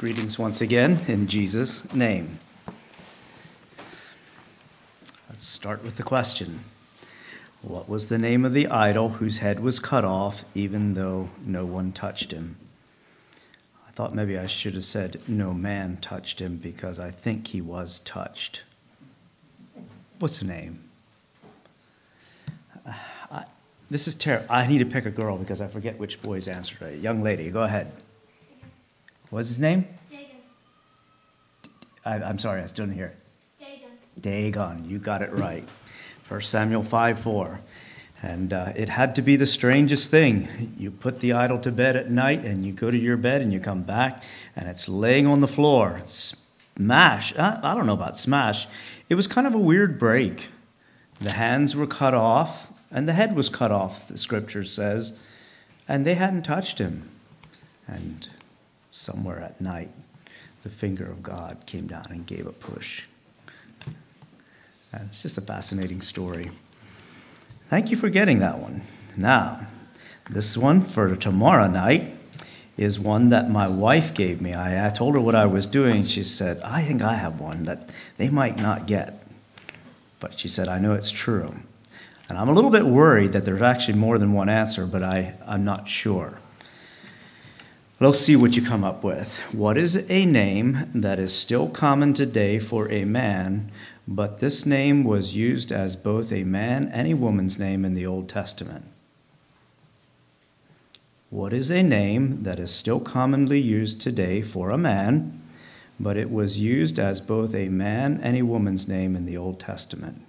Greetings once again in Jesus' name. Let's start with the question What was the name of the idol whose head was cut off even though no one touched him? I thought maybe I should have said no man touched him because I think he was touched. What's the name? Uh, I, this is terrible. I need to pick a girl because I forget which boy's answered it. Young lady, go ahead. What's his name? Dagon. I, am sorry, I still didn't hear. Dagon. Dagon, you got it right. 1 Samuel 5 4. And uh, it had to be the strangest thing. You put the idol to bed at night, and you go to your bed, and you come back, and it's laying on the floor. Smash. I, I don't know about smash. It was kind of a weird break. The hands were cut off, and the head was cut off, the scripture says, and they hadn't touched him. And somewhere at night, the finger of God came down and gave a push. And it's just a fascinating story. Thank you for getting that one. Now, this one for tomorrow night is one that my wife gave me. I, I told her what I was doing. She said, I think I have one that they might not get. But she said, I know it's true. And I'm a little bit worried that there's actually more than one answer, but I, I'm not sure. Let's see what you come up with. What is a name that is still common today for a man, but this name was used as both a man and a woman's name in the Old Testament? What is a name that is still commonly used today for a man, but it was used as both a man and a woman's name in the Old Testament?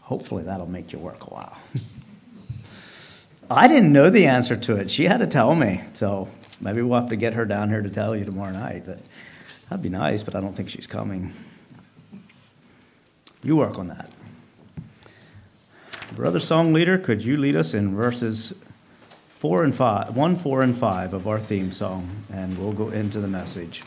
Hopefully that'll make you work a while. I didn't know the answer to it. She had to tell me. So maybe we'll have to get her down here to tell you tomorrow night. But that'd be nice, but I don't think she's coming. You work on that. Brother song leader, could you lead us in verses four and five, one, four, and five of our theme song, and we'll go into the message.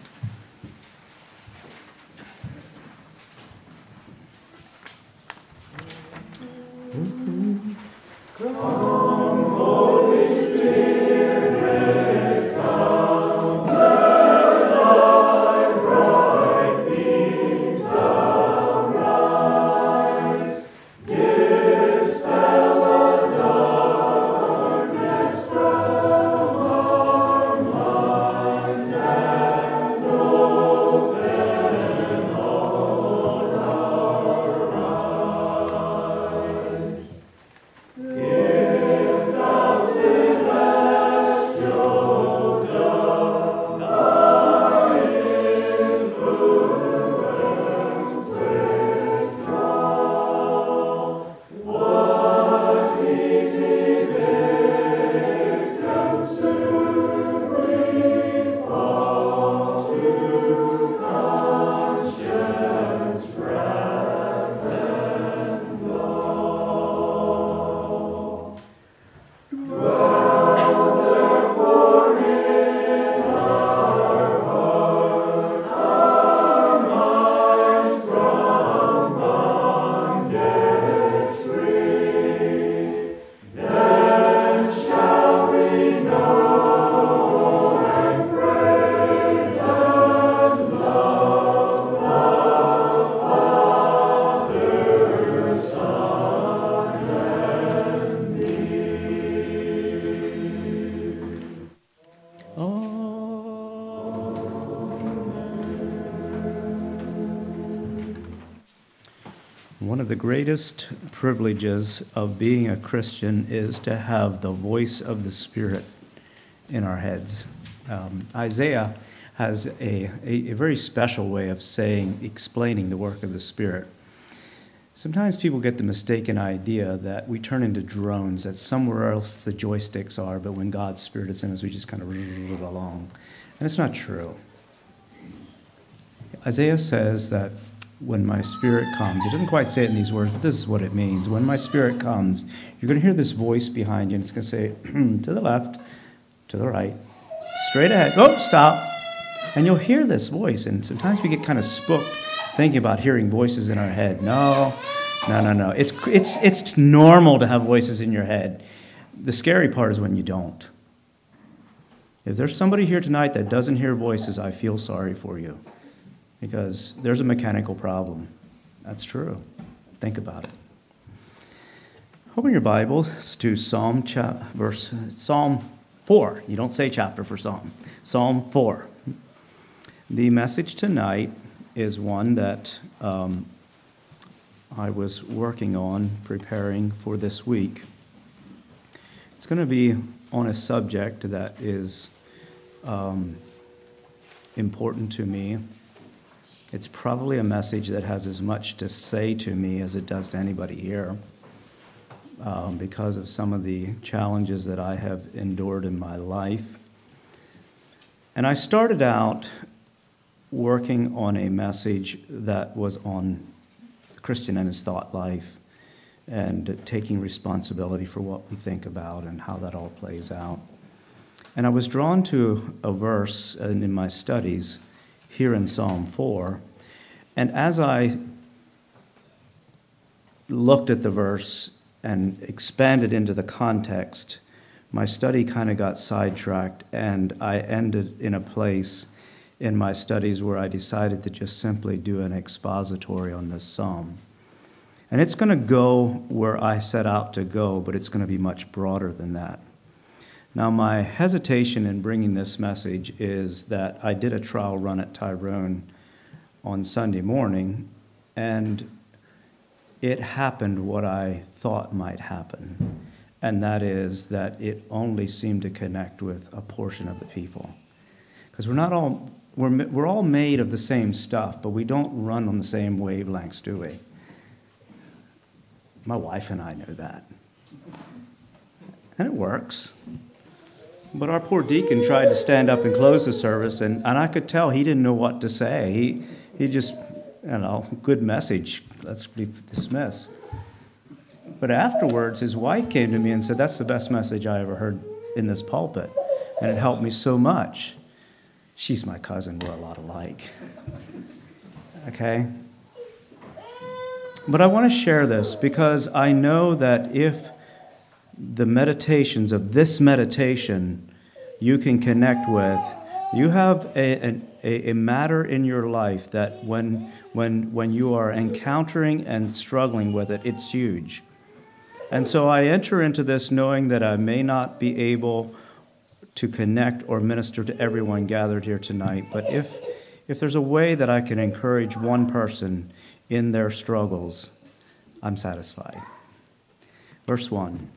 Greatest privileges of being a Christian is to have the voice of the Spirit in our heads. Um, Isaiah has a, a, a, very special way of saying, explaining the work of the Spirit. Sometimes people get the mistaken idea that we turn into drones, that somewhere else the joysticks are, but when God's Spirit is in us, we just kind of along. And it's not true. Isaiah says that when my spirit comes. It doesn't quite say it in these words, but this is what it means. When my spirit comes, you're going to hear this voice behind you, and it's going to say, to the left, to the right, straight ahead. Oh, stop. And you'll hear this voice, and sometimes we get kind of spooked thinking about hearing voices in our head. No, no, no, no. It's, it's, it's normal to have voices in your head. The scary part is when you don't. If there's somebody here tonight that doesn't hear voices, I feel sorry for you because there's a mechanical problem. That's true. Think about it. Open your Bibles to Psalm cha- verse Psalm 4. You don't say chapter for Psalm. Psalm 4. The message tonight is one that um, I was working on preparing for this week. It's going to be on a subject that is um, important to me. It's probably a message that has as much to say to me as it does to anybody here um, because of some of the challenges that I have endured in my life. And I started out working on a message that was on Christian and his thought life and taking responsibility for what we think about and how that all plays out. And I was drawn to a verse in my studies here in Psalm 4. And as I looked at the verse and expanded into the context, my study kind of got sidetracked, and I ended in a place in my studies where I decided to just simply do an expository on this psalm. And it's going to go where I set out to go, but it's going to be much broader than that. Now, my hesitation in bringing this message is that I did a trial run at Tyrone on Sunday morning, and it happened what I thought might happen, and that is that it only seemed to connect with a portion of the people. Because we're not all we're, we're all made of the same stuff, but we don't run on the same wavelengths, do we? My wife and I know that. And it works. But our poor deacon tried to stand up and close the service, and, and I could tell he didn't know what to say. He, he just, you know, good message. Let's be dismissed. But afterwards, his wife came to me and said, That's the best message I ever heard in this pulpit. And it helped me so much. She's my cousin. We're a lot alike. Okay? But I want to share this because I know that if the meditations of this meditation you can connect with, you have a, a, a matter in your life that when, when, when you are encountering and struggling with it, it's huge. And so I enter into this knowing that I may not be able to connect or minister to everyone gathered here tonight, but if, if there's a way that I can encourage one person in their struggles, I'm satisfied. Verse 1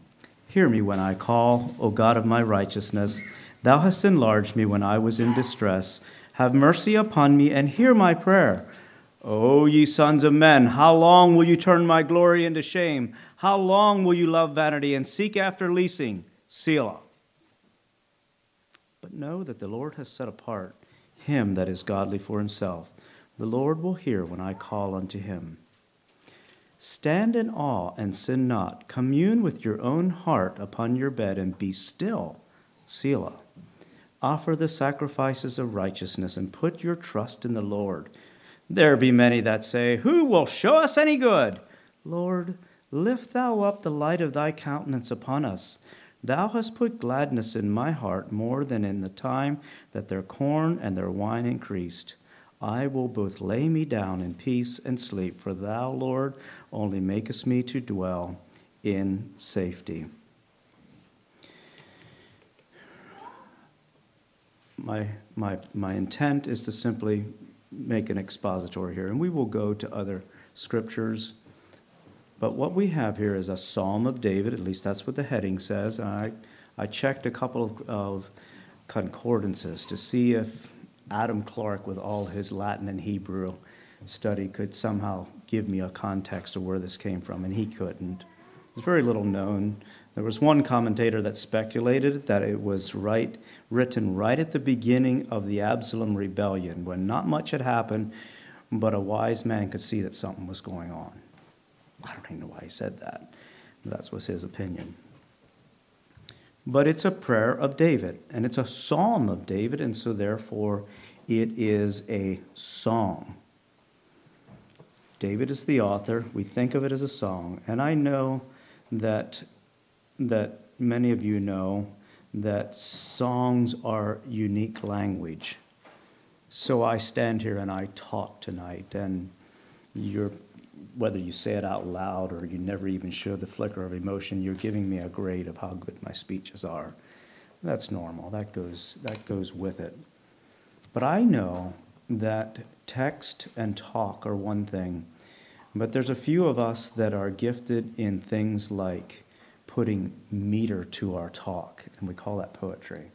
Hear me when I call, O God of my righteousness. Thou hast enlarged me when I was in distress. Have mercy upon me and hear my prayer. O ye sons of men, how long will you turn my glory into shame? How long will you love vanity and seek after leasing? Selah. But know that the Lord has set apart him that is godly for himself. The Lord will hear when I call unto him. Stand in awe and sin not. Commune with your own heart upon your bed and be still. Selah. Offer the sacrifices of righteousness and put your trust in the Lord. There be many that say, Who will show us any good? Lord, lift thou up the light of thy countenance upon us. Thou hast put gladness in my heart more than in the time that their corn and their wine increased. I will both lay me down in peace and sleep, for thou, Lord, only makest me to dwell in safety. My, my, my intent is to simply make an expository here, and we will go to other scriptures. But what we have here is a Psalm of David, at least that's what the heading says. I, I checked a couple of, of concordances to see if Adam Clarke, with all his Latin and Hebrew study, could somehow give me a context of where this came from, and he couldn't. It's very little known. There was one commentator that speculated that it was right, written right at the beginning of the Absalom rebellion, when not much had happened, but a wise man could see that something was going on. I don't even know why he said that. That was his opinion. But it's a prayer of David, and it's a psalm of David, and so therefore it is a song. David is the author. We think of it as a song. And I know that, that many of you know that songs are unique language. So I stand here and I talk tonight, and you're, whether you say it out loud or you never even show the flicker of emotion, you're giving me a grade of how good my speeches are. That's normal. That goes that goes with it. But I know that text and talk are one thing, but there's a few of us that are gifted in things like putting meter to our talk, and we call that poetry.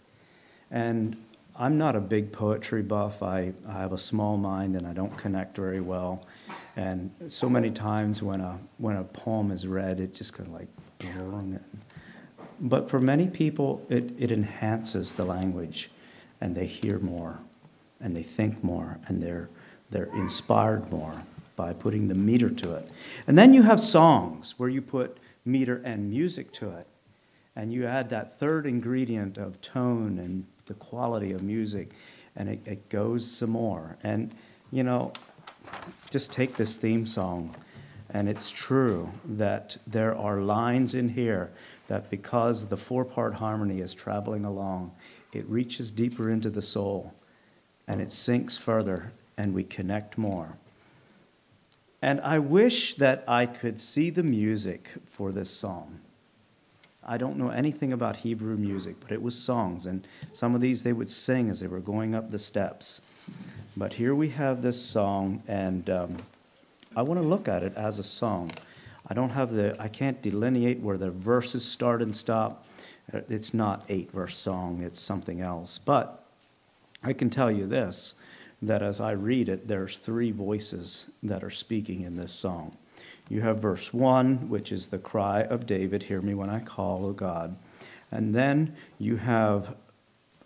And I'm not a big poetry buff. I, I have a small mind and I don't connect very well. And so many times when a when a poem is read, it just kind of like, but for many people, it, it enhances the language, and they hear more, and they think more, and they're they're inspired more by putting the meter to it. And then you have songs where you put meter and music to it. And you add that third ingredient of tone and the quality of music, and it, it goes some more. And, you know, just take this theme song, and it's true that there are lines in here that because the four part harmony is traveling along, it reaches deeper into the soul and it sinks further, and we connect more. And I wish that I could see the music for this song. I don't know anything about Hebrew music, but it was songs, and some of these they would sing as they were going up the steps. But here we have this song, and um, I want to look at it as a song. I don't have the, I can't delineate where the verses start and stop. It's not eight verse song, it's something else. But I can tell you this that as I read it, there's three voices that are speaking in this song. You have verse 1, which is the cry of David, Hear me when I call, O God. And then you have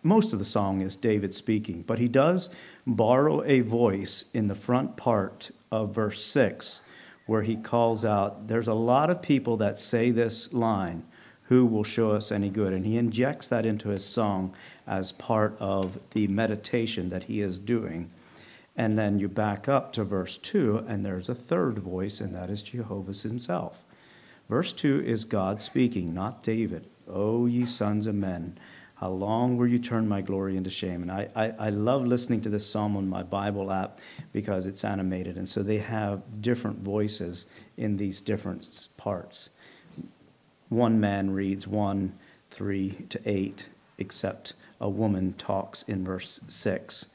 most of the song is David speaking, but he does borrow a voice in the front part of verse 6 where he calls out, There's a lot of people that say this line, Who will show us any good? And he injects that into his song as part of the meditation that he is doing. And then you back up to verse 2, and there's a third voice, and that is Jehovah's himself. Verse 2 is God speaking, not David. O ye sons of men, how long will you turn my glory into shame? And I, I, I, love listening to this psalm on my Bible app because it's animated. And so they have different voices in these different parts. One man reads 1, 3 to 8, except a woman talks in verse 6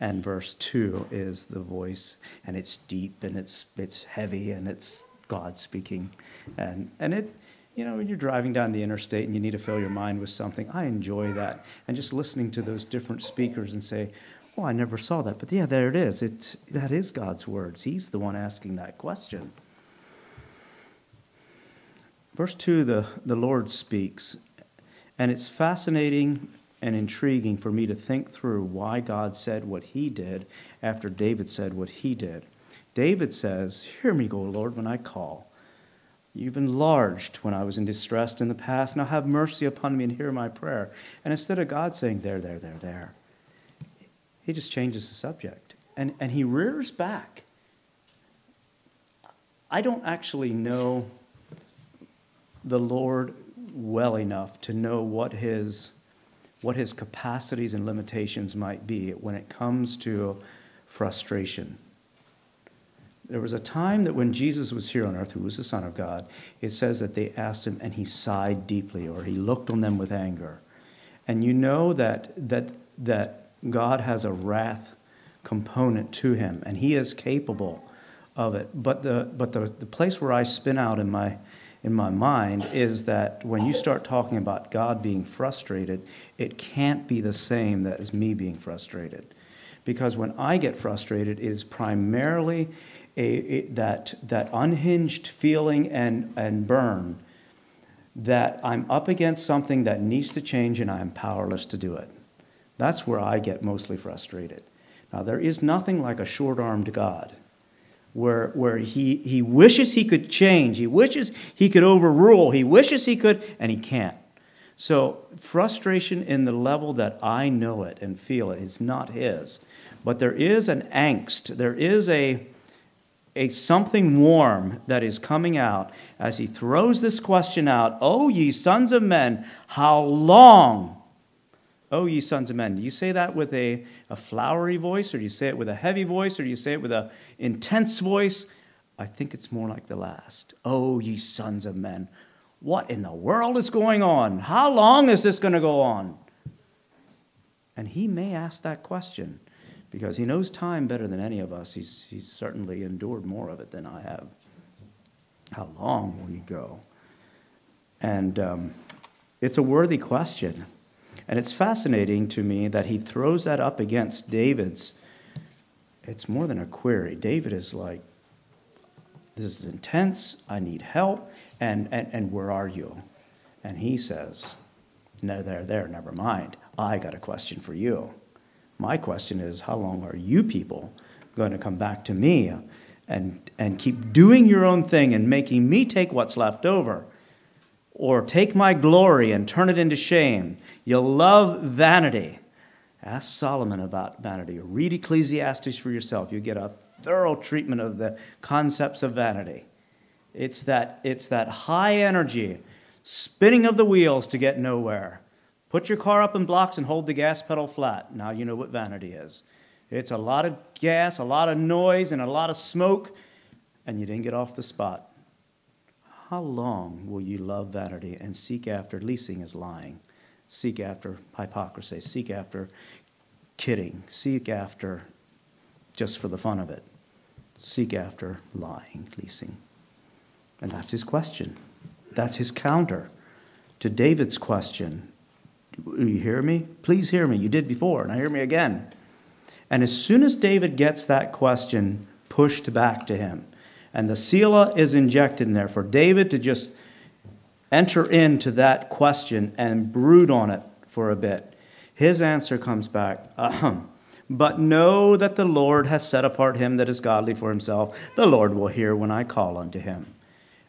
and verse 2 is the voice and it's deep and it's it's heavy and it's God speaking and and it you know when you're driving down the interstate and you need to fill your mind with something I enjoy that. And just listening to those different speakers and say oh I never saw that. But yeah there it is. It that is God's words. He's the one asking that question. Verse 2 the the Lord speaks. And it's fascinating and intriguing for me to think through why God said what he did after David said what he did. David says, Hear me, O Lord, when I call. You've enlarged when I was in distress in the past. Now have mercy upon me and hear my prayer. And instead of God saying, There, there, there, there, he just changes the subject. And, and he rears back. I don't actually know the Lord well enough to know what his what his capacities and limitations might be when it comes to frustration. There was a time that when Jesus was here on earth, who was the Son of God, it says that they asked him and he sighed deeply or he looked on them with anger. And you know that that that God has a wrath component to him and he is capable of it. But the but the, the place where I spin out in my in my mind is that when you start talking about God being frustrated, it can't be the same as me being frustrated. Because when I get frustrated, it is primarily a, a, that, that unhinged feeling and, and burn that I'm up against something that needs to change and I'm powerless to do it. That's where I get mostly frustrated. Now, there is nothing like a short armed God where, where he, he wishes he could change, he wishes he could overrule, he wishes he could, and he can't. So, frustration in the level that I know it and feel it is not his. But there is an angst, there is a, a something warm that is coming out as he throws this question out Oh, ye sons of men, how long Oh, ye sons of men. Do you say that with a, a flowery voice, or do you say it with a heavy voice, or do you say it with an intense voice? I think it's more like the last. Oh, ye sons of men. What in the world is going on? How long is this going to go on? And he may ask that question because he knows time better than any of us. He's, he's certainly endured more of it than I have. How long will you go? And um, it's a worthy question. And it's fascinating to me that he throws that up against David's. It's more than a query. David is like, this is intense. I need help. And, and, and where are you? And he says, no, there, there, never mind. I got a question for you. My question is, how long are you people going to come back to me and, and keep doing your own thing and making me take what's left over? Or take my glory and turn it into shame? You'll love vanity. Ask Solomon about vanity. Read Ecclesiastes for yourself. You get a thorough treatment of the concepts of vanity. It's that, it's that high energy, spinning of the wheels to get nowhere. Put your car up in blocks and hold the gas pedal flat. Now you know what vanity is. It's a lot of gas, a lot of noise, and a lot of smoke, and you didn't get off the spot. How long will you love vanity and seek after leasing is lying? Seek after hypocrisy, seek after kidding, seek after just for the fun of it, seek after lying, leasing. And that's his question. That's his counter to David's question you hear me? Please hear me. You did before, now hear me again. And as soon as David gets that question pushed back to him, and the Selah is injected in there for David to just enter into that question and brood on it for a bit, his answer comes back, Ahem. But know that the Lord has set apart him that is godly for himself. The Lord will hear when I call unto him.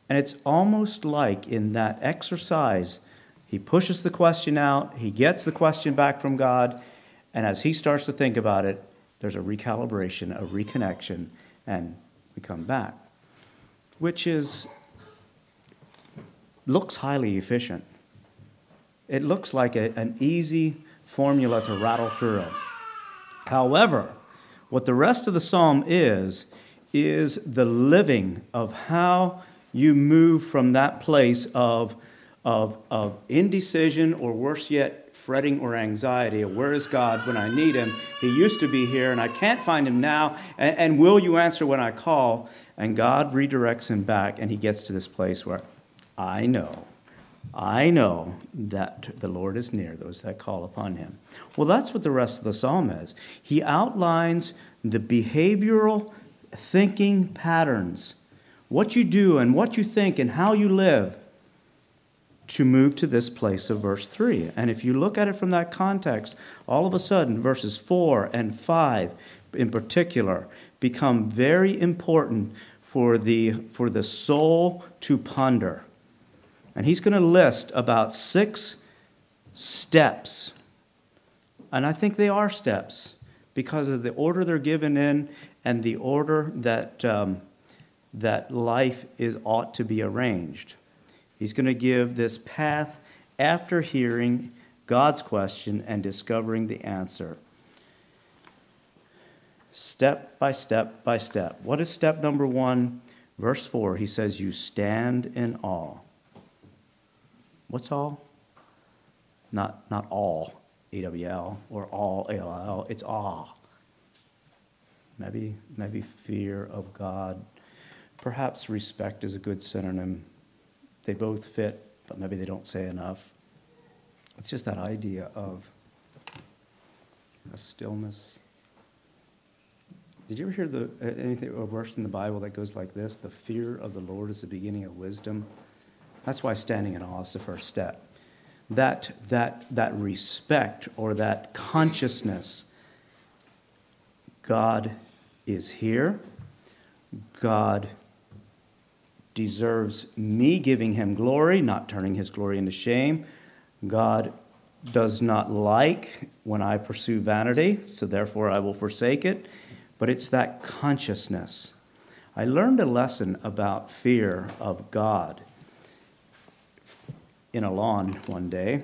And it's almost like in that exercise he pushes the question out, he gets the question back from God, and as he starts to think about it, there's a recalibration, a reconnection, and we come back, which is looks highly efficient. It looks like a, an easy formula to rattle through. However, what the rest of the psalm is, is the living of how you move from that place of of, of indecision or worse yet, fretting or anxiety. Where is God when I need Him? He used to be here and I can't find Him now. And, and will you answer when I call? And God redirects him back and he gets to this place where I know, I know that the Lord is near those that call upon Him. Well, that's what the rest of the psalm is. He outlines the behavioral thinking patterns, what you do and what you think and how you live to move to this place of verse 3. And if you look at it from that context, all of a sudden, verses 4 and 5 in particular become very important for the, for the soul to ponder. And he's going to list about six steps. And I think they are steps because of the order they're given in and the order that, um, that life is, ought to be arranged. He's going to give this path after hearing God's question and discovering the answer. Step by step by step. What is step number one? Verse 4, he says, You stand in awe. What's all? Not, not all, A-W-L, or all, A-L-L. It's awe. Maybe, maybe fear of God. Perhaps respect is a good synonym they both fit, but maybe they don't say enough. It's just that idea of a stillness. Did you ever hear the anything a verse in the Bible that goes like this? The fear of the Lord is the beginning of wisdom. That's why standing in awe is the first step. That that that respect or that consciousness. God is here. God deserves me giving him glory, not turning his glory into shame. God does not like when I pursue vanity, so therefore I will forsake it. But it's that consciousness. I learned a lesson about fear of God in a lawn one day.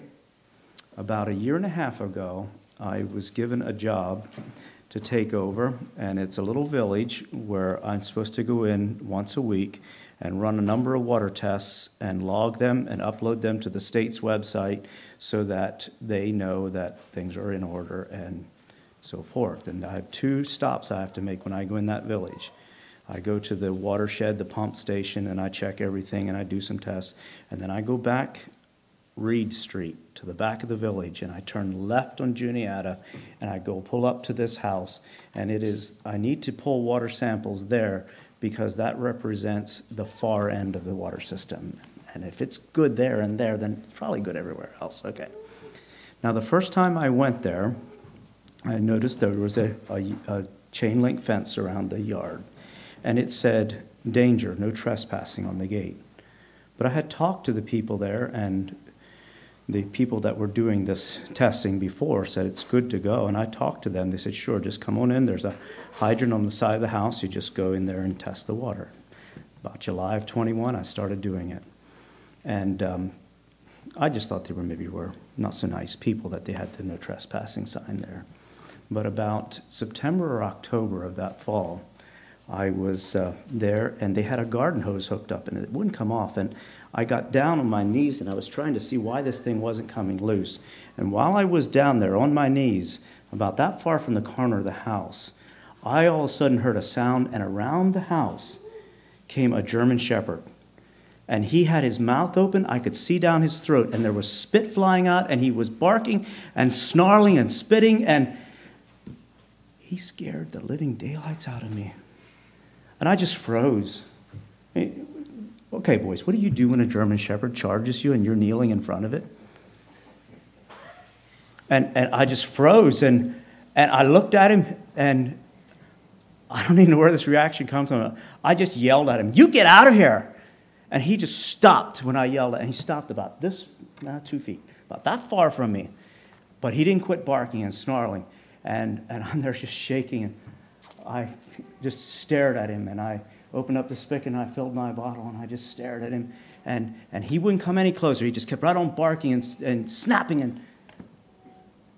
about a year and a half ago, I was given a job to take over, and it's a little village where I'm supposed to go in once a week and run a number of water tests and log them and upload them to the state's website so that they know that things are in order and so forth. And I have two stops I have to make when I go in that village. I go to the watershed, the pump station, and I check everything and I do some tests. And then I go back Reed Street to the back of the village, and I turn left on Juniata, and I go pull up to this house, and it is I need to pull water samples there because that represents the far end of the water system. And if it's good there and there, then it's probably good everywhere else. Okay. Now the first time I went there, I noticed there was a, a, a chain link fence around the yard, and it said danger, no trespassing on the gate. But I had talked to the people there, and the people that were doing this testing before said it's good to go. And I talked to them. They said, sure, just come on in. There's a hydrant on the side of the house. You just go in there and test the water. About July of 21, I started doing it. And um, I just thought they were maybe were not so nice people that they had the no trespassing sign there. But about September or October of that fall, I was uh, there and they had a garden hose hooked up and it wouldn't come off. And I got down on my knees and I was trying to see why this thing wasn't coming loose. And while I was down there on my knees, about that far from the corner of the house, I all of a sudden heard a sound, and around the house came a German Shepherd. And he had his mouth open. I could see down his throat, and there was spit flying out, and he was barking and snarling and spitting, and he scared the living daylights out of me. And I just froze. Okay, boys, what do you do when a German Shepherd charges you and you're kneeling in front of it? And, and I just froze and, and I looked at him and I don't even know where this reaction comes from. I just yelled at him, You get out of here! And he just stopped when I yelled at him. He stopped about this, not two feet, about that far from me. But he didn't quit barking and snarling. And, and I'm there just shaking. And I just stared at him and I opened up the spigot and I filled my bottle and I just stared at him. And, and he wouldn't come any closer. He just kept right on barking and, and snapping. And,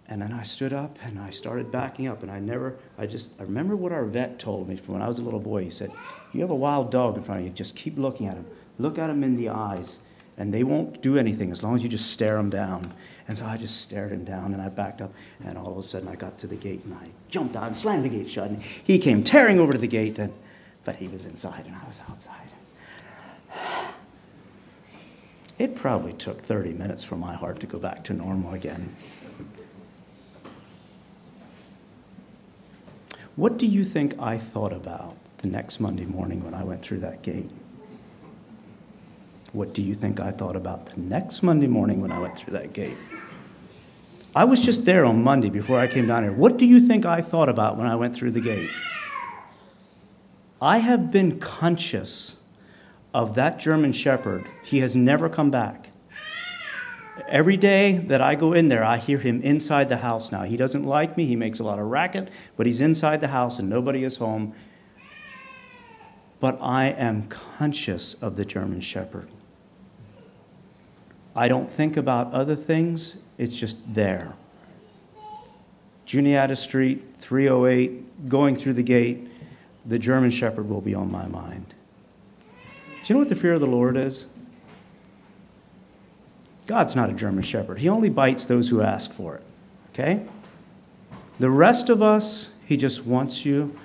and then I stood up and I started backing up. And I never, I just, I remember what our vet told me from when I was a little boy. He said, if you have a wild dog in front of you, just keep looking at him. Look at him in the eyes. And they won't do anything as long as you just stare them down. And so I just stared him down and I backed up. And all of a sudden I got to the gate and I jumped out and slammed the gate shut. And he came tearing over to the gate. And, but he was inside and I was outside. It probably took 30 minutes for my heart to go back to normal again. What do you think I thought about the next Monday morning when I went through that gate? What do you think I thought about the next Monday morning when I went through that gate? I was just there on Monday before I came down here. What do you think I thought about when I went through the gate? I have been conscious of that German Shepherd. He has never come back. Every day that I go in there, I hear him inside the house now. He doesn't like me, he makes a lot of racket, but he's inside the house and nobody is home. But I am conscious of the German Shepherd. I don't think about other things, it's just there. Juniata Street, 308, going through the gate, the German Shepherd will be on my mind. Do you know what the fear of the Lord is? God's not a German Shepherd. He only bites those who ask for it. Okay? The rest of us, He just wants you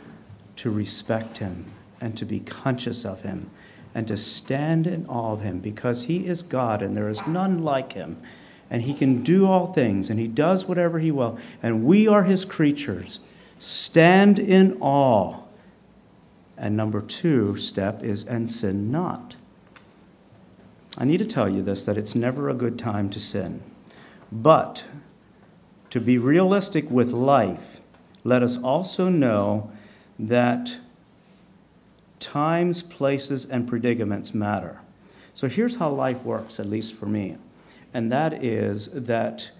to respect Him and to be conscious of Him and to stand in awe of Him because He is God and there is none like Him. And He can do all things and He does whatever He will. And we are His creatures. Stand in awe and number two step is, and sin not. I need to tell you this that it's never a good time to sin. But to be realistic with life, let us also know that times, places, and predicaments matter. So here's how life works, at least for me, and that is that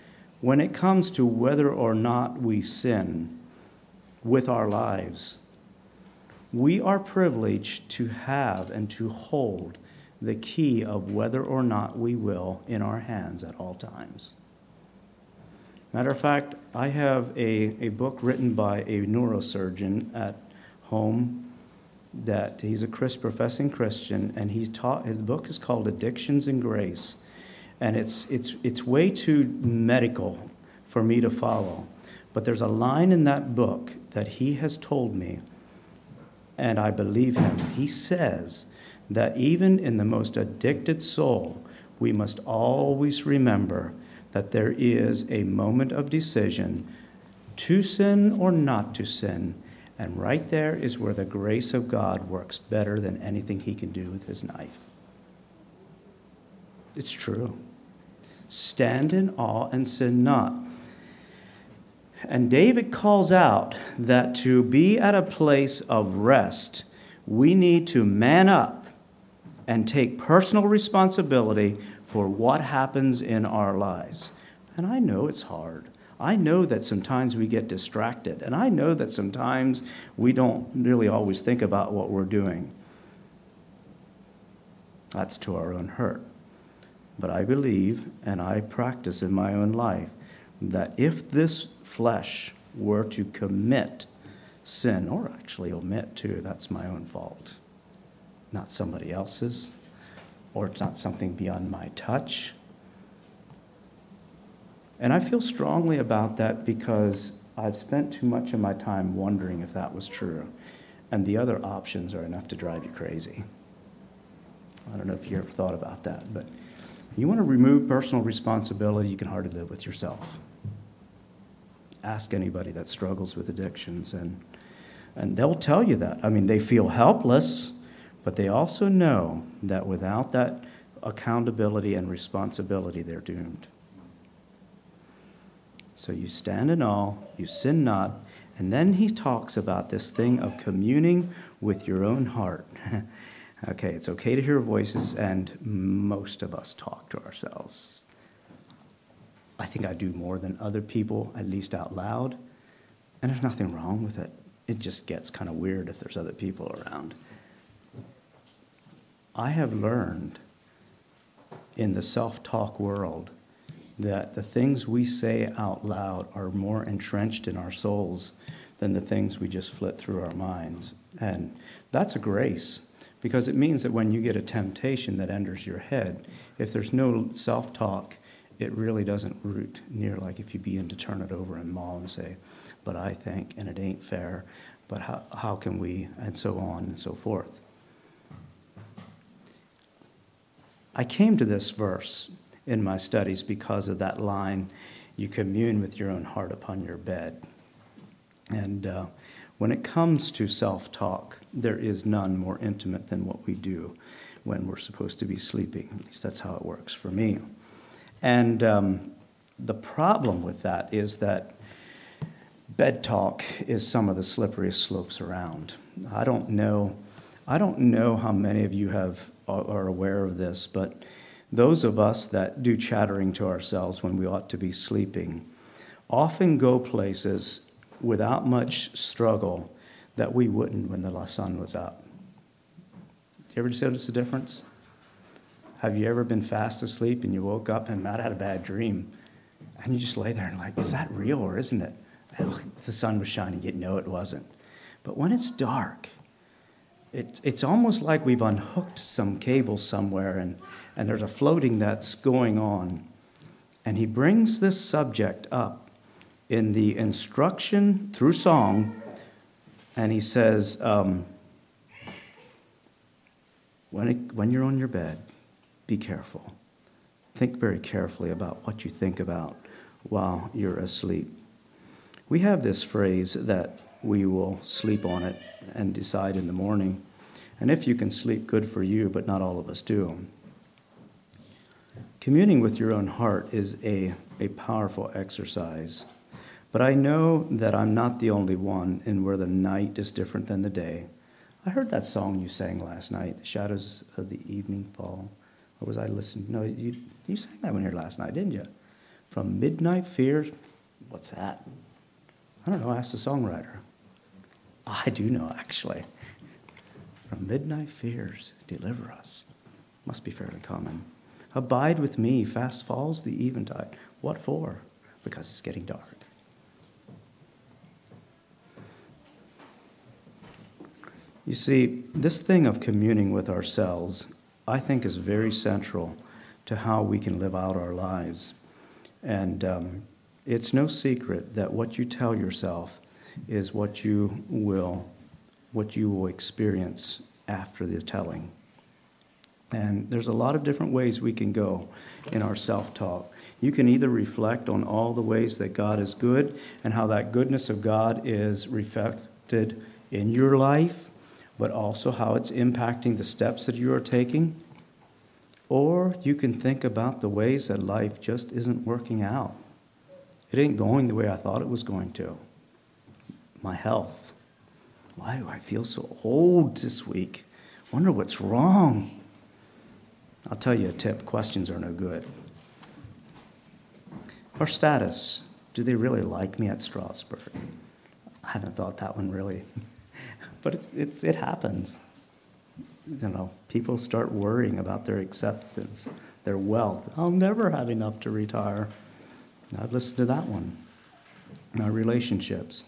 when it comes to whether or not we sin with our lives, we are privileged to have and to hold the key of whether or not we will in our hands at all times. Matter of fact, I have a, a book written by a neurosurgeon at home that he's a Christ, professing Christian, and he taught his book is called Addictions and Grace, and it's it's it's way too medical for me to follow. But there's a line in that book that he has told me, and I believe him. He says that even in the most addicted soul, we must always remember that there is a moment of decision to sin or not to sin. And right there is where the grace of God works better than anything he can do with his knife. It's true. Stand in awe and sin not. And David calls out that to be at a place of rest, we need to man up and take personal responsibility for what happens in our lives. And I know it's hard. I know that sometimes we get distracted, and I know that sometimes we don't really always think about what we're doing. That's to our own hurt. But I believe, and I practice in my own life, that if this flesh were to commit sin, or actually omit too, that's my own fault, not somebody else's or it's not something beyond my touch. And I feel strongly about that because I've spent too much of my time wondering if that was true. And the other options are enough to drive you crazy. I don't know if you ever thought about that, but you want to remove personal responsibility, you can hardly live with yourself. Ask anybody that struggles with addictions, and, and they'll tell you that. I mean, they feel helpless but they also know that without that accountability and responsibility, they're doomed. So you stand in awe, you sin not, and then he talks about this thing of communing with your own heart. okay, it's okay to hear voices, and most of us talk to ourselves. I think I do more than other people, at least out loud, and there's nothing wrong with it. It just gets kind of weird if there's other people around. I have learned in the self talk world that the things we say out loud are more entrenched in our souls than the things we just flit through our minds. And that's a grace because it means that when you get a temptation that enters your head, if there's no self talk, it really doesn't root near like if you begin to turn it over and maul and say, but I think, and it ain't fair, but how, how can we, and so on and so forth. I came to this verse in my studies because of that line, you commune with your own heart upon your bed. And uh, when it comes to self talk, there is none more intimate than what we do when we're supposed to be sleeping. At least that's how it works for me. And um, the problem with that is that bed talk is some of the slipperiest slopes around. I don't know. I don't know how many of you have are aware of this, but those of us that do chattering to ourselves when we ought to be sleeping often go places without much struggle that we wouldn't when the sun was up. Do you ever notice the difference? Have you ever been fast asleep and you woke up and might had a bad dream? And you just lay there and like, is that real or isn't it? the sun was shining, you know it wasn't. But when it's dark it, it's almost like we've unhooked some cable somewhere and, and there's a floating that's going on. And he brings this subject up in the instruction through song, and he says, um, when, it, when you're on your bed, be careful. Think very carefully about what you think about while you're asleep. We have this phrase that we will sleep on it and decide in the morning. And if you can sleep, good for you, but not all of us do. Communing with your own heart is a, a powerful exercise. But I know that I'm not the only one in where the night is different than the day. I heard that song you sang last night, The Shadows of the Evening Fall. Or was I listening? No, you, you sang that one here last night, didn't you? From Midnight Fears. What's that? I don't know. Ask the songwriter. I do know, actually. From midnight fears, deliver us. Must be fairly common. Abide with me, fast falls the eventide. What for? because it's getting dark. You see, this thing of communing with ourselves, I think, is very central to how we can live out our lives. And um, it's no secret that what you tell yourself is what you will what you will experience after the telling. And there's a lot of different ways we can go in our self talk. You can either reflect on all the ways that God is good and how that goodness of God is reflected in your life, but also how it's impacting the steps that you are taking. Or you can think about the ways that life just isn't working out. It ain't going the way I thought it was going to. My health. Why do I feel so old this week? Wonder what's wrong. I'll tell you a tip questions are no good. Our status. Do they really like me at Strasburg? I haven't thought that one really. but it's, it's, it happens. You know, people start worrying about their acceptance, their wealth. I'll never have enough to retire. I've listened to that one. My relationships.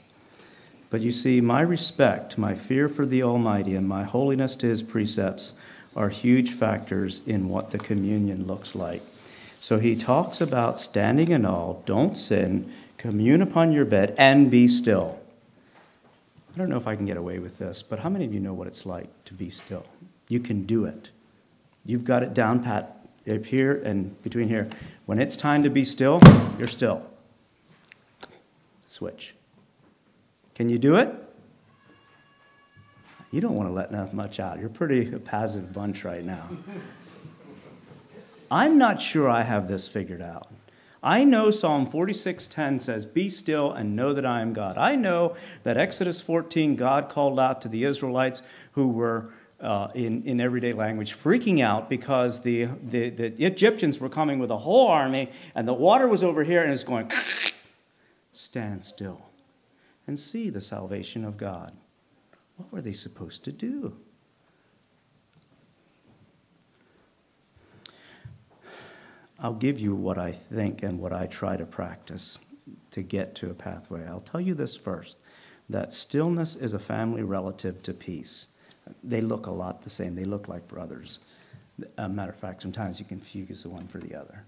But you see, my respect, my fear for the Almighty, and my holiness to His precepts are huge factors in what the communion looks like. So he talks about standing in awe, don't sin, commune upon your bed, and be still. I don't know if I can get away with this, but how many of you know what it's like to be still? You can do it. You've got it down pat up here and between here. When it's time to be still, you're still. Switch. Can you do it? You don't want to let that much out. You're pretty a passive bunch right now. I'm not sure I have this figured out. I know Psalm 46:10 says, "Be still and know that I am God." I know that Exodus 14, God called out to the Israelites who were uh, in, in everyday language, freaking out because the, the, the Egyptians were coming with a whole army and the water was over here and it's going, stand still and see the salvation of God. What were they supposed to do? I'll give you what I think and what I try to practice to get to a pathway. I'll tell you this first that stillness is a family relative to peace. They look a lot the same, they look like brothers. A matter of fact, sometimes you confuse the one for the other.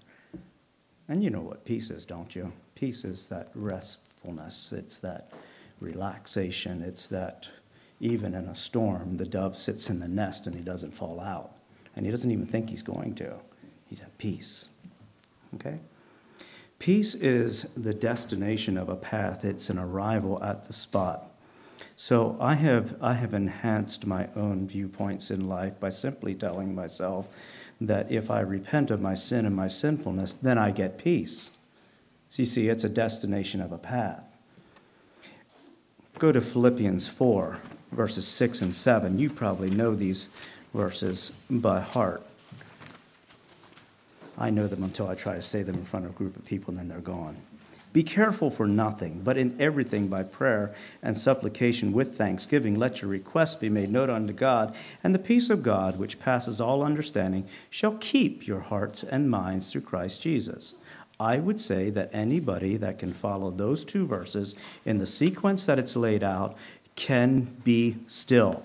And you know what peace is, don't you? Peace is that restfulness, it's that relaxation, it's that even in a storm, the dove sits in the nest and he doesn't fall out. And he doesn't even think he's going to. He's at peace. Okay? Peace is the destination of a path, it's an arrival at the spot. So I have, I have enhanced my own viewpoints in life by simply telling myself that if I repent of my sin and my sinfulness, then I get peace. So you see, it's a destination of a path. Go to Philippians 4 verses 6 and 7. You probably know these verses by heart. I know them until I try to say them in front of a group of people and then they're gone. Be careful for nothing, but in everything by prayer and supplication with thanksgiving, let your requests be made known unto God, and the peace of God, which passes all understanding, shall keep your hearts and minds through Christ Jesus. I would say that anybody that can follow those two verses in the sequence that it's laid out can be still.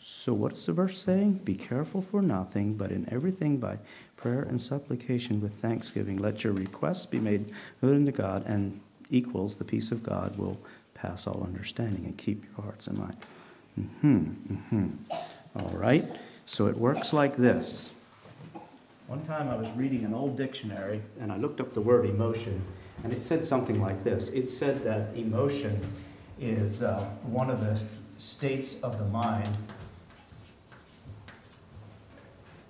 So, what's the verse saying? Be careful for nothing, but in everything by prayer and supplication with thanksgiving, let your requests be made known to God, and equals the peace of God will pass all understanding and keep your hearts and mind. Mm-hmm, mm-hmm. All right. So it works like this. One time I was reading an old dictionary and I looked up the word emotion, and it said something like this it said that emotion is uh, one of the states of the mind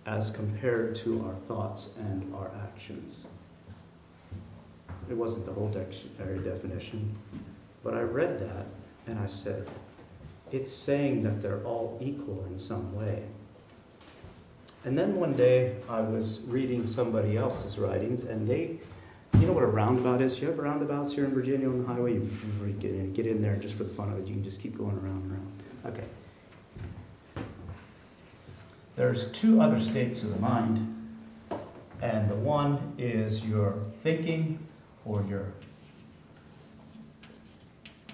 as compared to our thoughts and our actions. It wasn't the whole dictionary definition, but I read that and I said, it's saying that they're all equal in some way. And then one day I was reading somebody else's writings, and they you know what a roundabout is? You have roundabouts here in Virginia on the highway. You get in, get in there just for the fun of it. You can just keep going around and around. Okay. There's two other states of the mind. And the one is your thinking or your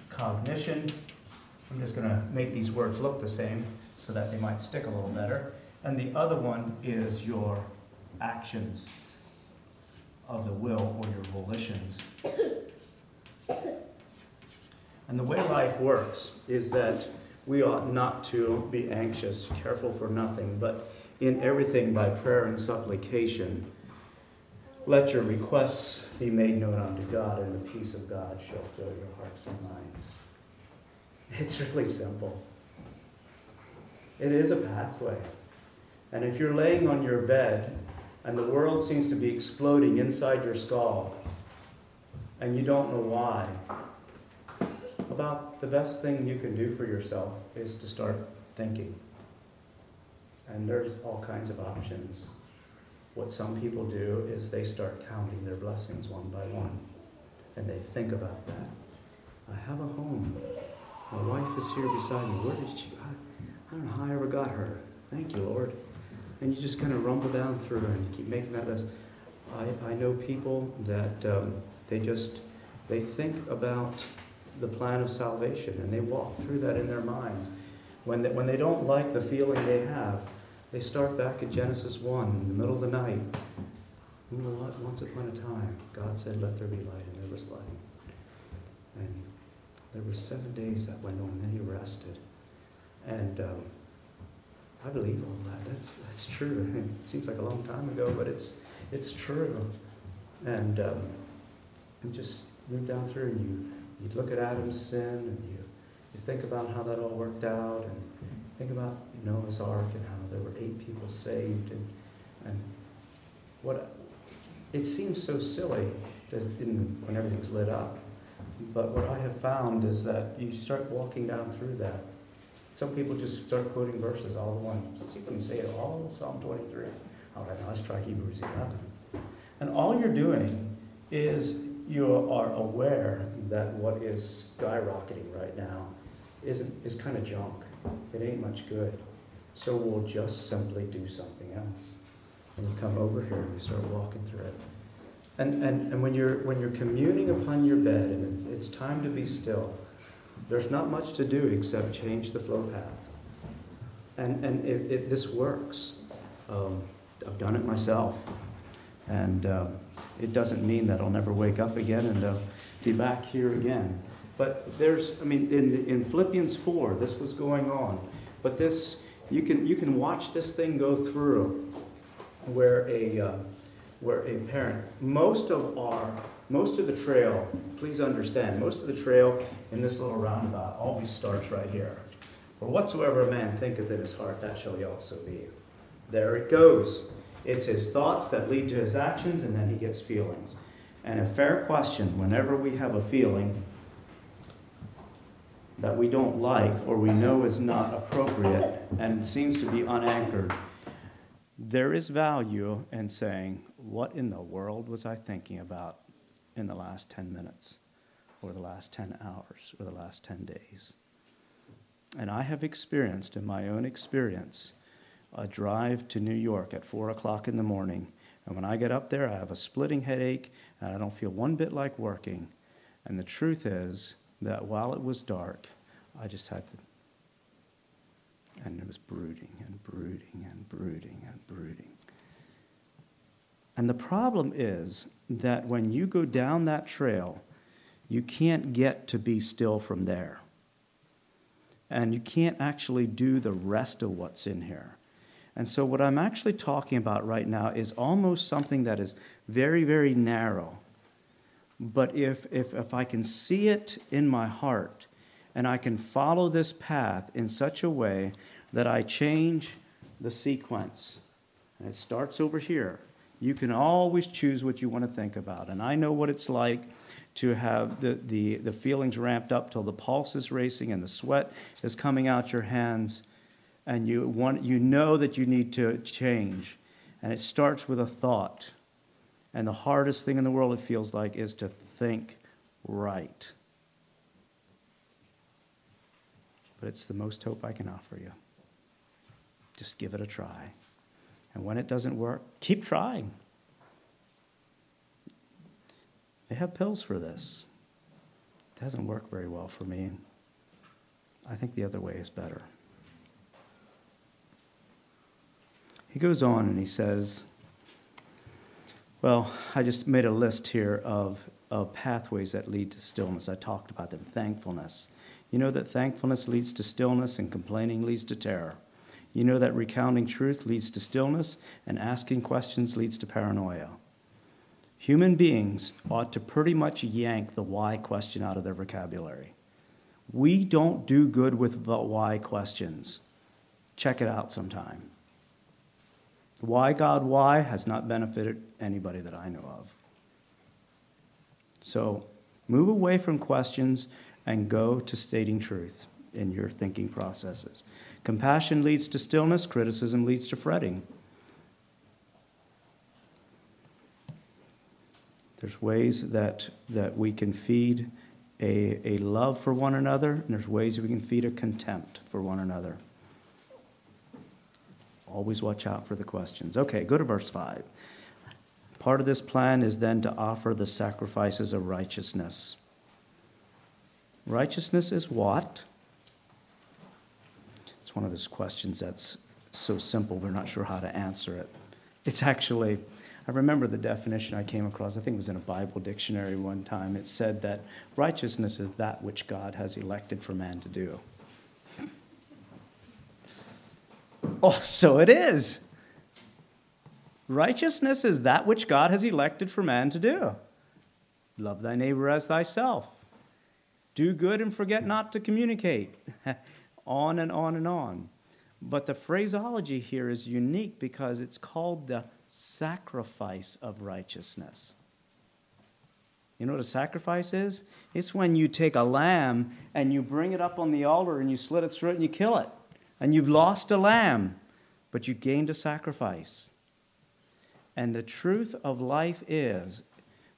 cognition. I'm just going to make these words look the same so that they might stick a little better. And the other one is your actions of the will or your volitions. And the way life works is that we ought not to be anxious, careful for nothing, but in everything by prayer and supplication. Let your requests be made known unto God, and the peace of God shall fill your hearts and minds. It's really simple. It is a pathway. And if you're laying on your bed and the world seems to be exploding inside your skull, and you don't know why, about the best thing you can do for yourself is to start thinking. And there's all kinds of options. What some people do is they start counting their blessings one by one. And they think about that. I have a home. My wife is here beside me. Where did she? I, I don't know how I ever got her. Thank you, Lord. And you just kind of rumble down through and you keep making that list. I, I know people that um, they just they think about the plan of salvation and they walk through that in their minds. When they, when they don't like the feeling they have, they start back at Genesis 1 in the middle of the night. Once upon a time, God said, Let there be light, and there was light. And there were seven days that went on, and then he rested. And um, I believe all that. That's, that's true. It seems like a long time ago, but it's, it's true. And um, you just move down through and you, you look at Adam's sin and you, you think about how that all worked out and think about Noah's Ark and how there were eight people saved and, and what it seems so silly when everything's lit up. But what I have found is that you start walking down through that. Some people just start quoting verses, all. See if I can say it all. Psalm 23. All right, now let's try Hebrews 11. And all you're doing is you are aware that what is skyrocketing right now isn't is kind of junk. It ain't much good. So we'll just simply do something else. And you come over here and you start walking through it. And, and, and when you're when you're communing upon your bed and it's time to be still, there's not much to do except change the flow path. And and it, it, this works. Um, I've done it myself, and um, it doesn't mean that I'll never wake up again and uh, be back here again. But there's, I mean, in in Philippians 4, this was going on. But this, you can you can watch this thing go through, where a uh, where a parent, most of our, most of the trail, please understand, most of the trail in this little roundabout always starts right here. For whatsoever a man thinketh in his heart, that shall he also be. There it goes. It's his thoughts that lead to his actions, and then he gets feelings. And a fair question whenever we have a feeling that we don't like or we know is not appropriate and seems to be unanchored, there is value in saying, What in the world was I thinking about in the last 10 minutes, or the last 10 hours, or the last 10 days? And I have experienced, in my own experience, a drive to New York at 4 o'clock in the morning. And when I get up there, I have a splitting headache, and I don't feel one bit like working. And the truth is that while it was dark, I just had to and it was brooding and brooding and brooding and brooding. And the problem is that when you go down that trail, you can't get to be still from there. And you can't actually do the rest of what's in here. And so, what I'm actually talking about right now is almost something that is very, very narrow. But if, if, if I can see it in my heart, and I can follow this path in such a way that I change the sequence. And it starts over here. You can always choose what you want to think about. And I know what it's like to have the, the, the feelings ramped up till the pulse is racing and the sweat is coming out your hands. And you, want, you know that you need to change. And it starts with a thought. And the hardest thing in the world, it feels like, is to think right. But it's the most hope I can offer you. Just give it a try. And when it doesn't work, keep trying. They have pills for this. It doesn't work very well for me. I think the other way is better. He goes on and he says, Well, I just made a list here of, of pathways that lead to stillness. I talked about them. Thankfulness. You know that thankfulness leads to stillness and complaining leads to terror. You know that recounting truth leads to stillness and asking questions leads to paranoia. Human beings ought to pretty much yank the why question out of their vocabulary. We don't do good with the why questions. Check it out sometime. Why, God, why has not benefited anybody that I know of. So move away from questions and go to stating truth in your thinking processes. Compassion leads to stillness, criticism leads to fretting. There's ways that, that we can feed a, a love for one another, and there's ways we can feed a contempt for one another. Always watch out for the questions. Okay, go to verse 5. Part of this plan is then to offer the sacrifices of righteousness. Righteousness is what? It's one of those questions that's so simple we're not sure how to answer it. It's actually, I remember the definition I came across, I think it was in a Bible dictionary one time. It said that righteousness is that which God has elected for man to do. Oh, so it is. Righteousness is that which God has elected for man to do. Love thy neighbor as thyself. Do good and forget not to communicate. on and on and on. But the phraseology here is unique because it's called the sacrifice of righteousness. You know what a sacrifice is? It's when you take a lamb and you bring it up on the altar and you slit its throat and you kill it and you've lost a lamb, but you gained a sacrifice. And the truth of life is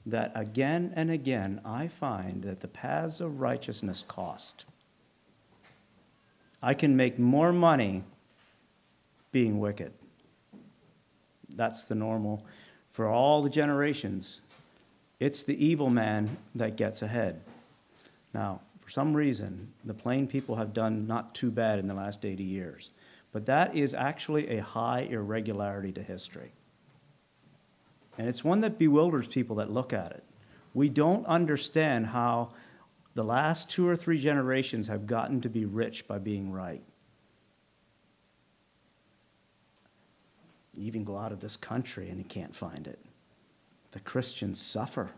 that again and again I find that the paths of righteousness cost. I can make more money being wicked. That's the normal for all the generations. It's the evil man that gets ahead. Now, for some reason, the plain people have done not too bad in the last 80 years. But that is actually a high irregularity to history. And it's one that bewilders people that look at it. We don't understand how the last two or three generations have gotten to be rich by being right. You even go out of this country and you can't find it. The Christians suffer.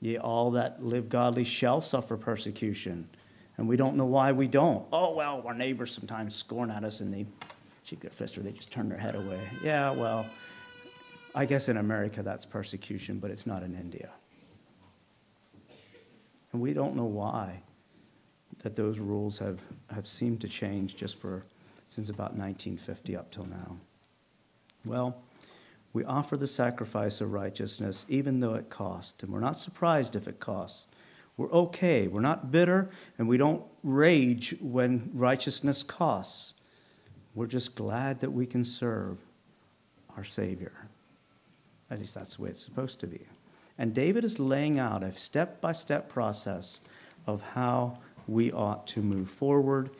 Ye all that live godly shall suffer persecution. And we don't know why we don't. Oh, well, our neighbors sometimes scorn at us and they shake their fist or they just turn their head away. Yeah, well, I guess in America that's persecution, but it's not in India. And we don't know why that those rules have, have seemed to change just for since about 1950 up till now. Well, we offer the sacrifice of righteousness even though it costs. And we're not surprised if it costs. We're okay. We're not bitter, and we don't rage when righteousness costs. We're just glad that we can serve our Savior. At least that's the way it's supposed to be. And David is laying out a step by step process of how we ought to move forward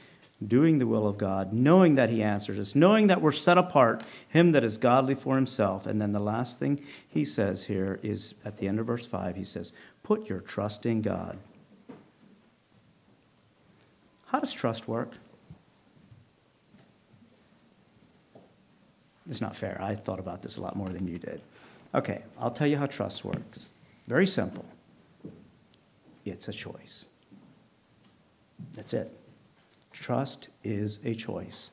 doing the will of God, knowing that He answers us, knowing that we're set apart, Him that is godly for Himself. And then the last thing He says here is at the end of verse 5, He says, Put your trust in God. How does trust work? It's not fair. I thought about this a lot more than you did. Okay, I'll tell you how trust works. Very simple. It's a choice. That's it. Trust is a choice.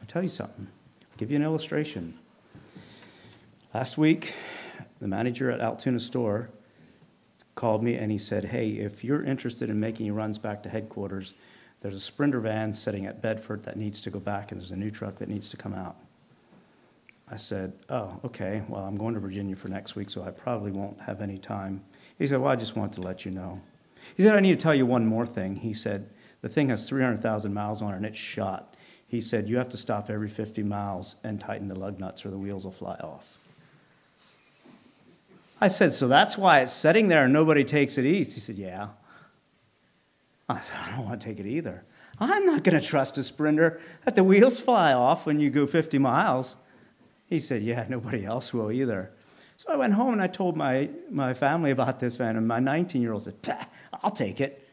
I'll tell you something. I'll give you an illustration. Last week, the manager at Altoona store called me and he said, Hey, if you're interested in making runs back to headquarters, there's a Sprinter van sitting at Bedford that needs to go back, and there's a new truck that needs to come out. I said, Oh, okay. Well, I'm going to Virginia for next week, so I probably won't have any time. He said, Well, I just wanted to let you know. He said, I need to tell you one more thing. He said, the thing has 300,000 miles on it and it's shot. He said, you have to stop every 50 miles and tighten the lug nuts or the wheels will fly off. I said, So that's why it's sitting there and nobody takes it east. He said, Yeah. I said, I don't want to take it either. I'm not going to trust a sprinter that the wheels fly off when you go 50 miles. He said, Yeah, nobody else will either. So I went home and I told my, my family about this man, and my 19 year old said, I'll take it.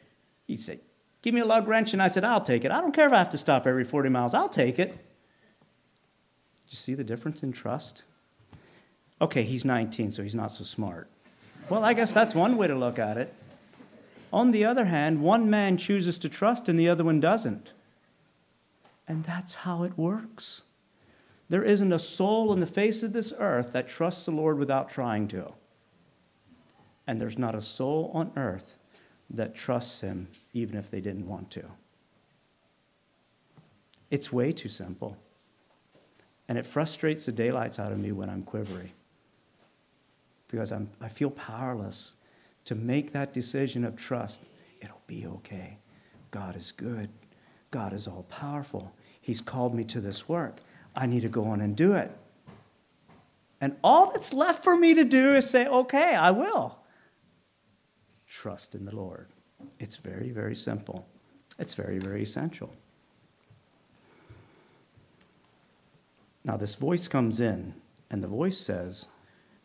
He said, Give me a lug wrench, and I said, I'll take it. I don't care if I have to stop every 40 miles, I'll take it. you see the difference in trust? Okay, he's 19, so he's not so smart. Well, I guess that's one way to look at it. On the other hand, one man chooses to trust and the other one doesn't. And that's how it works. There isn't a soul on the face of this earth that trusts the Lord without trying to. And there's not a soul on earth that trusts Him even if they didn't want to. It's way too simple. And it frustrates the daylights out of me when I'm quivery because I'm, I feel powerless to make that decision of trust. It'll be okay. God is good. God is all powerful. He's called me to this work. I need to go on and do it. And all that's left for me to do is say, okay, I will. Trust in the Lord. It's very, very simple. It's very, very essential. Now, this voice comes in, and the voice says,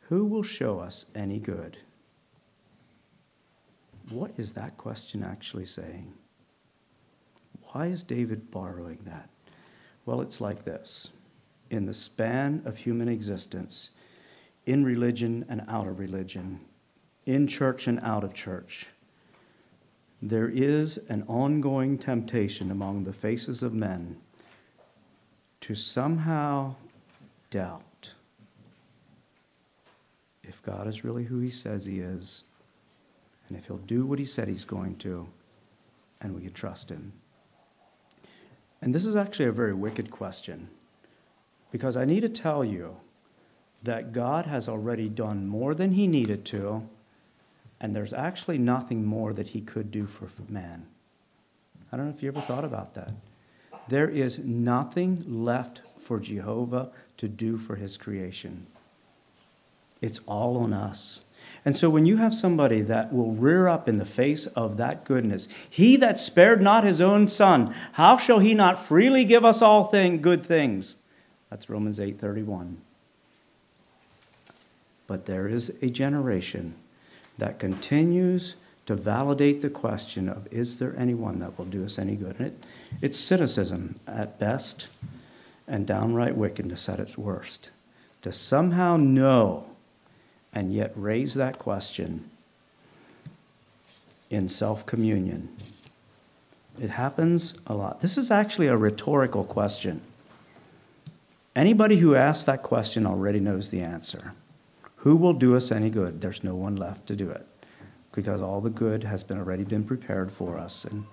Who will show us any good? What is that question actually saying? Why is David borrowing that? Well, it's like this in the span of human existence, in religion and out of religion, in church and out of church, there is an ongoing temptation among the faces of men to somehow doubt if God is really who he says he is, and if he'll do what he said he's going to, and we can trust him. And this is actually a very wicked question because I need to tell you that God has already done more than he needed to, and there's actually nothing more that he could do for man. I don't know if you ever thought about that. There is nothing left for Jehovah to do for his creation. It's all on us. And so when you have somebody that will rear up in the face of that goodness, he that spared not his own son, how shall he not freely give us all thing, good things? That's Romans 8:31. But there is a generation that continues to validate the question of is there anyone that will do us any good? And it, it's cynicism at best and downright wickedness at its worst. To somehow know and yet raise that question in self communion. It happens a lot. This is actually a rhetorical question. Anybody who asks that question already knows the answer. Who will do us any good? There's no one left to do it because all the good has been already been prepared for us. And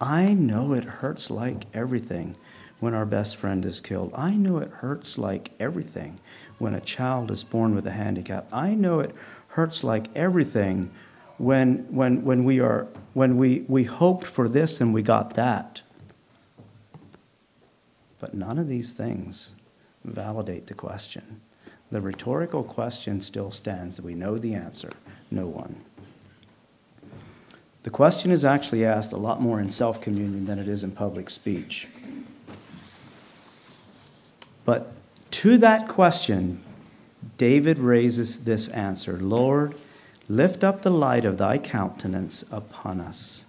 I know it hurts like everything when our best friend is killed. I know it hurts like everything when a child is born with a handicap. I know it hurts like everything when when when we are when we, we hoped for this and we got that. But none of these things validate the question. The rhetorical question still stands we know the answer. No one. The question is actually asked a lot more in self communion than it is in public speech. But to that question, David raises this answer Lord, lift up the light of thy countenance upon us.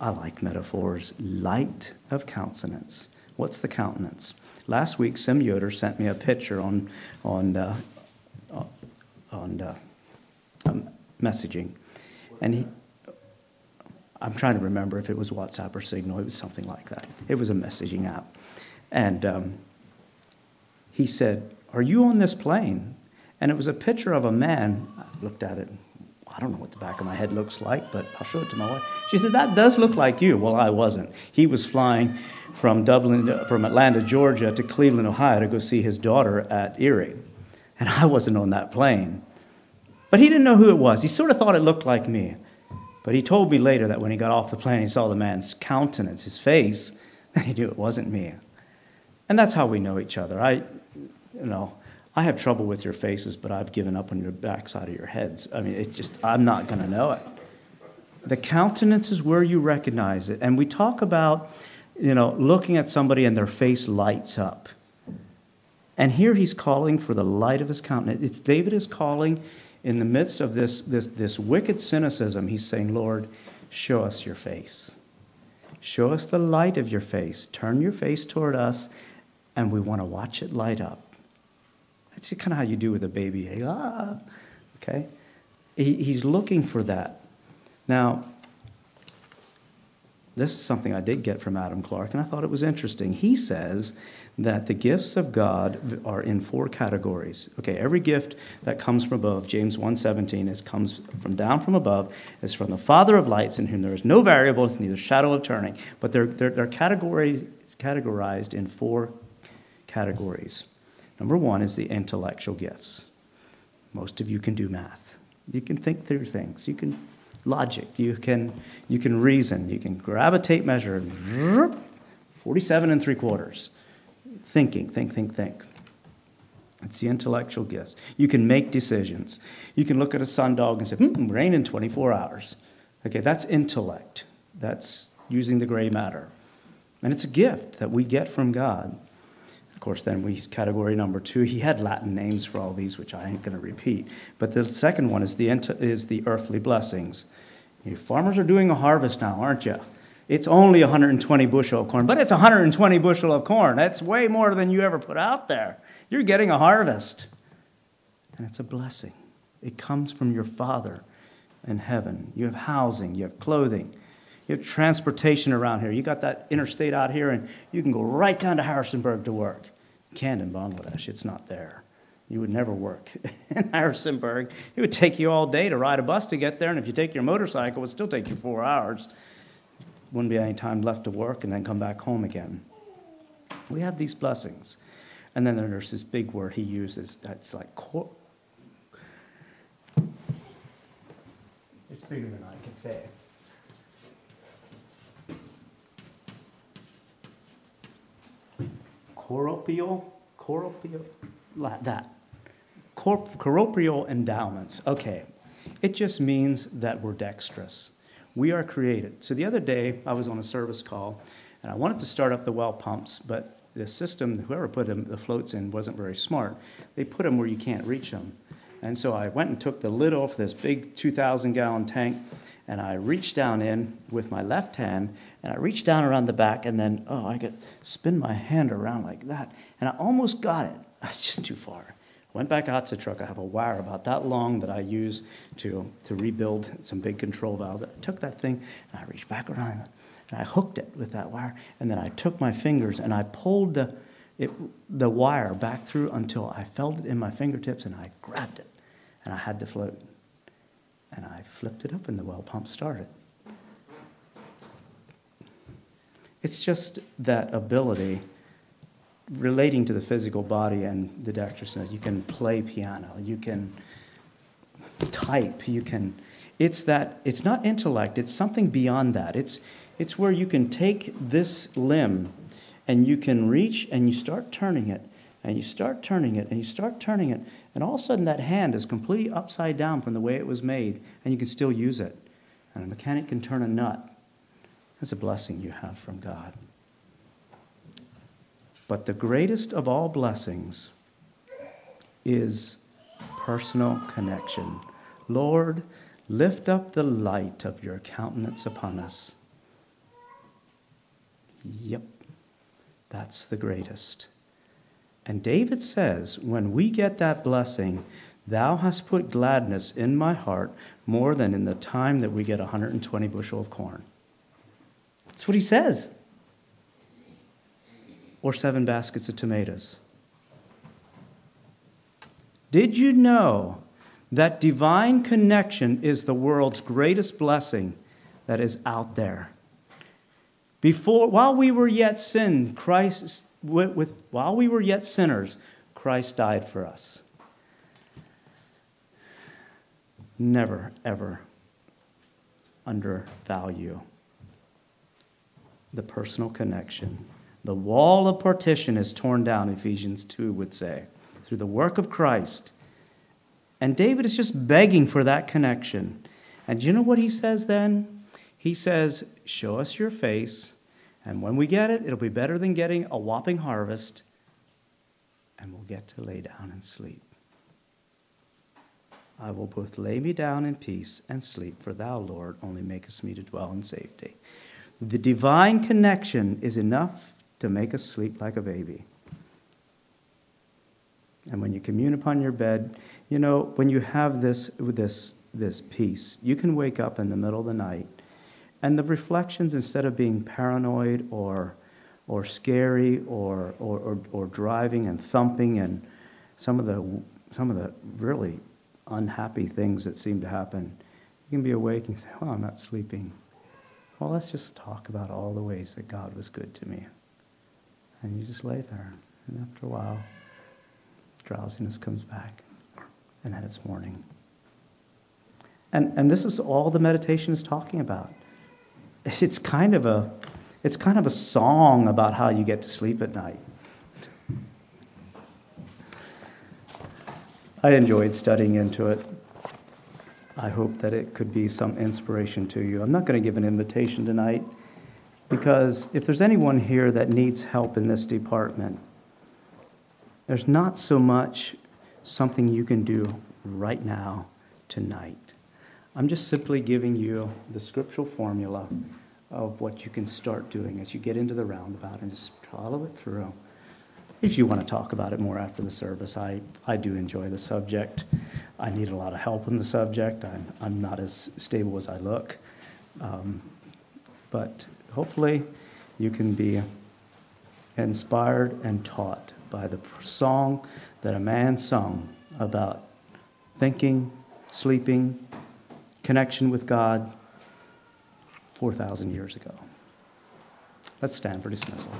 I like metaphors. Light of countenance. What's the countenance? Last week, Sim Yoder sent me a picture on on uh, on uh, um, messaging, and he. I'm trying to remember if it was WhatsApp or Signal. It was something like that. It was a messaging app, and um, he said, Are you on this plane? And it was a picture of a man. I looked at it. I don't know what the back of my head looks like, but I'll show it to my wife. She said, That does look like you. Well, I wasn't. He was flying from Dublin, from Atlanta, Georgia to Cleveland, Ohio to go see his daughter at Erie. And I wasn't on that plane. But he didn't know who it was. He sort of thought it looked like me. But he told me later that when he got off the plane, he saw the man's countenance, his face, and he knew it wasn't me. And that's how we know each other. I, you know, I have trouble with your faces, but I've given up on your backside of your heads. I mean, it just, I'm not going to know it. The countenance is where you recognize it. And we talk about, you know, looking at somebody and their face lights up. And here he's calling for the light of his countenance. It's David is calling in the midst of this, this, this wicked cynicism, he's saying, Lord, show us your face. Show us the light of your face. Turn your face toward us, and we want to watch it light up. That's kind of how you do with a baby. Ah, okay? He, he's looking for that. Now, this is something I did get from Adam Clarke, and I thought it was interesting. He says that the gifts of God are in four categories. Okay, every gift that comes from above, James 1:17, is comes from down from above, is from the Father of lights, in whom there is no variable, neither shadow of turning. But they're they're, they're categorized categorized in four categories. Number one is the intellectual gifts. Most of you can do math. You can think through things. You can logic. You can you can reason. You can tape measure. 47 and three quarters. Thinking, think, think, think. It's the intellectual gifts. You can make decisions. You can look at a sundog and say, hmm, rain in 24 hours. Okay, that's intellect. That's using the gray matter. And it's a gift that we get from God. Course, then we category number two. He had Latin names for all these, which I ain't going to repeat. But the second one is the is the earthly blessings. You farmers are doing a harvest now, aren't you? It's only 120 bushel of corn, but it's 120 bushel of corn. That's way more than you ever put out there. You're getting a harvest. And it's a blessing. It comes from your Father in heaven. You have housing, you have clothing, you have transportation around here. You got that interstate out here, and you can go right down to Harrisonburg to work. Can't in Bangladesh, it's not there. You would never work in Harrisonburg. It would take you all day to ride a bus to get there, and if you take your motorcycle, it would still take you four hours wouldn't be any time left to work and then come back home again. We have these blessings. And then there's this big word he uses. It's like, cor- it's bigger than I can say. Corporeal, corporeal, like that. Corporeal endowments. Okay. It just means that we're dexterous. We are created. So the other day, I was on a service call, and I wanted to start up the well pumps, but the system, whoever put them, the floats in, wasn't very smart. They put them where you can't reach them. And so I went and took the lid off this big 2,000 gallon tank, and I reached down in with my left hand, and I reached down around the back, and then, oh, I could spin my hand around like that, and I almost got it. That's just too far. Went back out to the truck. I have a wire about that long that I use to, to rebuild some big control valves. I took that thing and I reached back around and I hooked it with that wire. And then I took my fingers and I pulled the, it, the wire back through until I felt it in my fingertips and I grabbed it and I had the float. And I flipped it up and the well pump started. It's just that ability relating to the physical body and the doctor says You can play piano. You can type. You can. It's that. It's not intellect. It's something beyond that. It's it's where you can take this limb, and you can reach and you start turning it, and you start turning it, and you start turning it, and all of a sudden that hand is completely upside down from the way it was made, and you can still use it. And a mechanic can turn a nut. That's a blessing you have from God. But the greatest of all blessings is personal connection. Lord, lift up the light of your countenance upon us. Yep, that's the greatest. And David says, when we get that blessing, Thou hast put gladness in my heart more than in the time that we get 120 bushel of corn. That's what he says or seven baskets of tomatoes. Did you know that divine connection is the world's greatest blessing that is out there? Before, while we were yet sin, Christ, with, with, while we were yet sinners, Christ died for us. Never, ever undervalue the personal connection the wall of partition is torn down, Ephesians 2 would say. through the work of Christ. And David is just begging for that connection. And you know what he says then? He says, Show us your face, and when we get it, it'll be better than getting a whopping harvest, and we'll get to lay down and sleep. I will both lay me down in peace and sleep, for thou, Lord, only makest me to dwell in safety. The divine connection is enough to make us sleep like a baby. And when you commune upon your bed, you know, when you have this this this peace, you can wake up in the middle of the night and the reflections instead of being paranoid or or scary or or, or, or driving and thumping and some of the some of the really unhappy things that seem to happen, you can be awake and say, Oh, I'm not sleeping. Well, let's just talk about all the ways that God was good to me. And you just lay there. And after a while, drowsiness comes back. And then it's morning. And, and this is all the meditation is talking about. It's kind of a it's kind of a song about how you get to sleep at night. I enjoyed studying into it. I hope that it could be some inspiration to you. I'm not going to give an invitation tonight because if there's anyone here that needs help in this department, there's not so much something you can do right now, tonight. I'm just simply giving you the scriptural formula of what you can start doing as you get into the roundabout and just follow it through. If you want to talk about it more after the service, I, I do enjoy the subject. I need a lot of help in the subject. I'm, I'm not as stable as I look. Um, but hopefully, you can be inspired and taught by the song that a man sung about thinking, sleeping, connection with God 4,000 years ago. Let's stand for dismissal.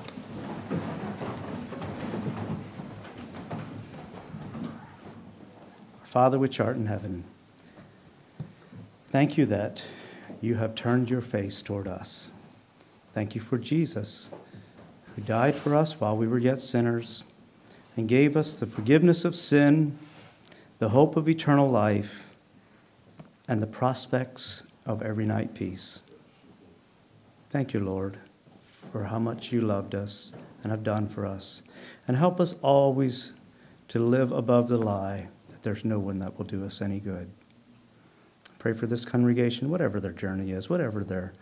Father which art in heaven, thank you that you have turned your face toward us. Thank you for Jesus, who died for us while we were yet sinners and gave us the forgiveness of sin, the hope of eternal life, and the prospects of every night peace. Thank you, Lord, for how much you loved us and have done for us. And help us always to live above the lie that there's no one that will do us any good. Pray for this congregation, whatever their journey is, whatever their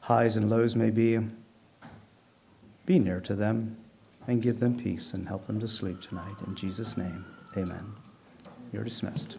highs and lows may be. Be near to them and give them peace and help them to sleep tonight. In Jesus' name, amen. You're dismissed.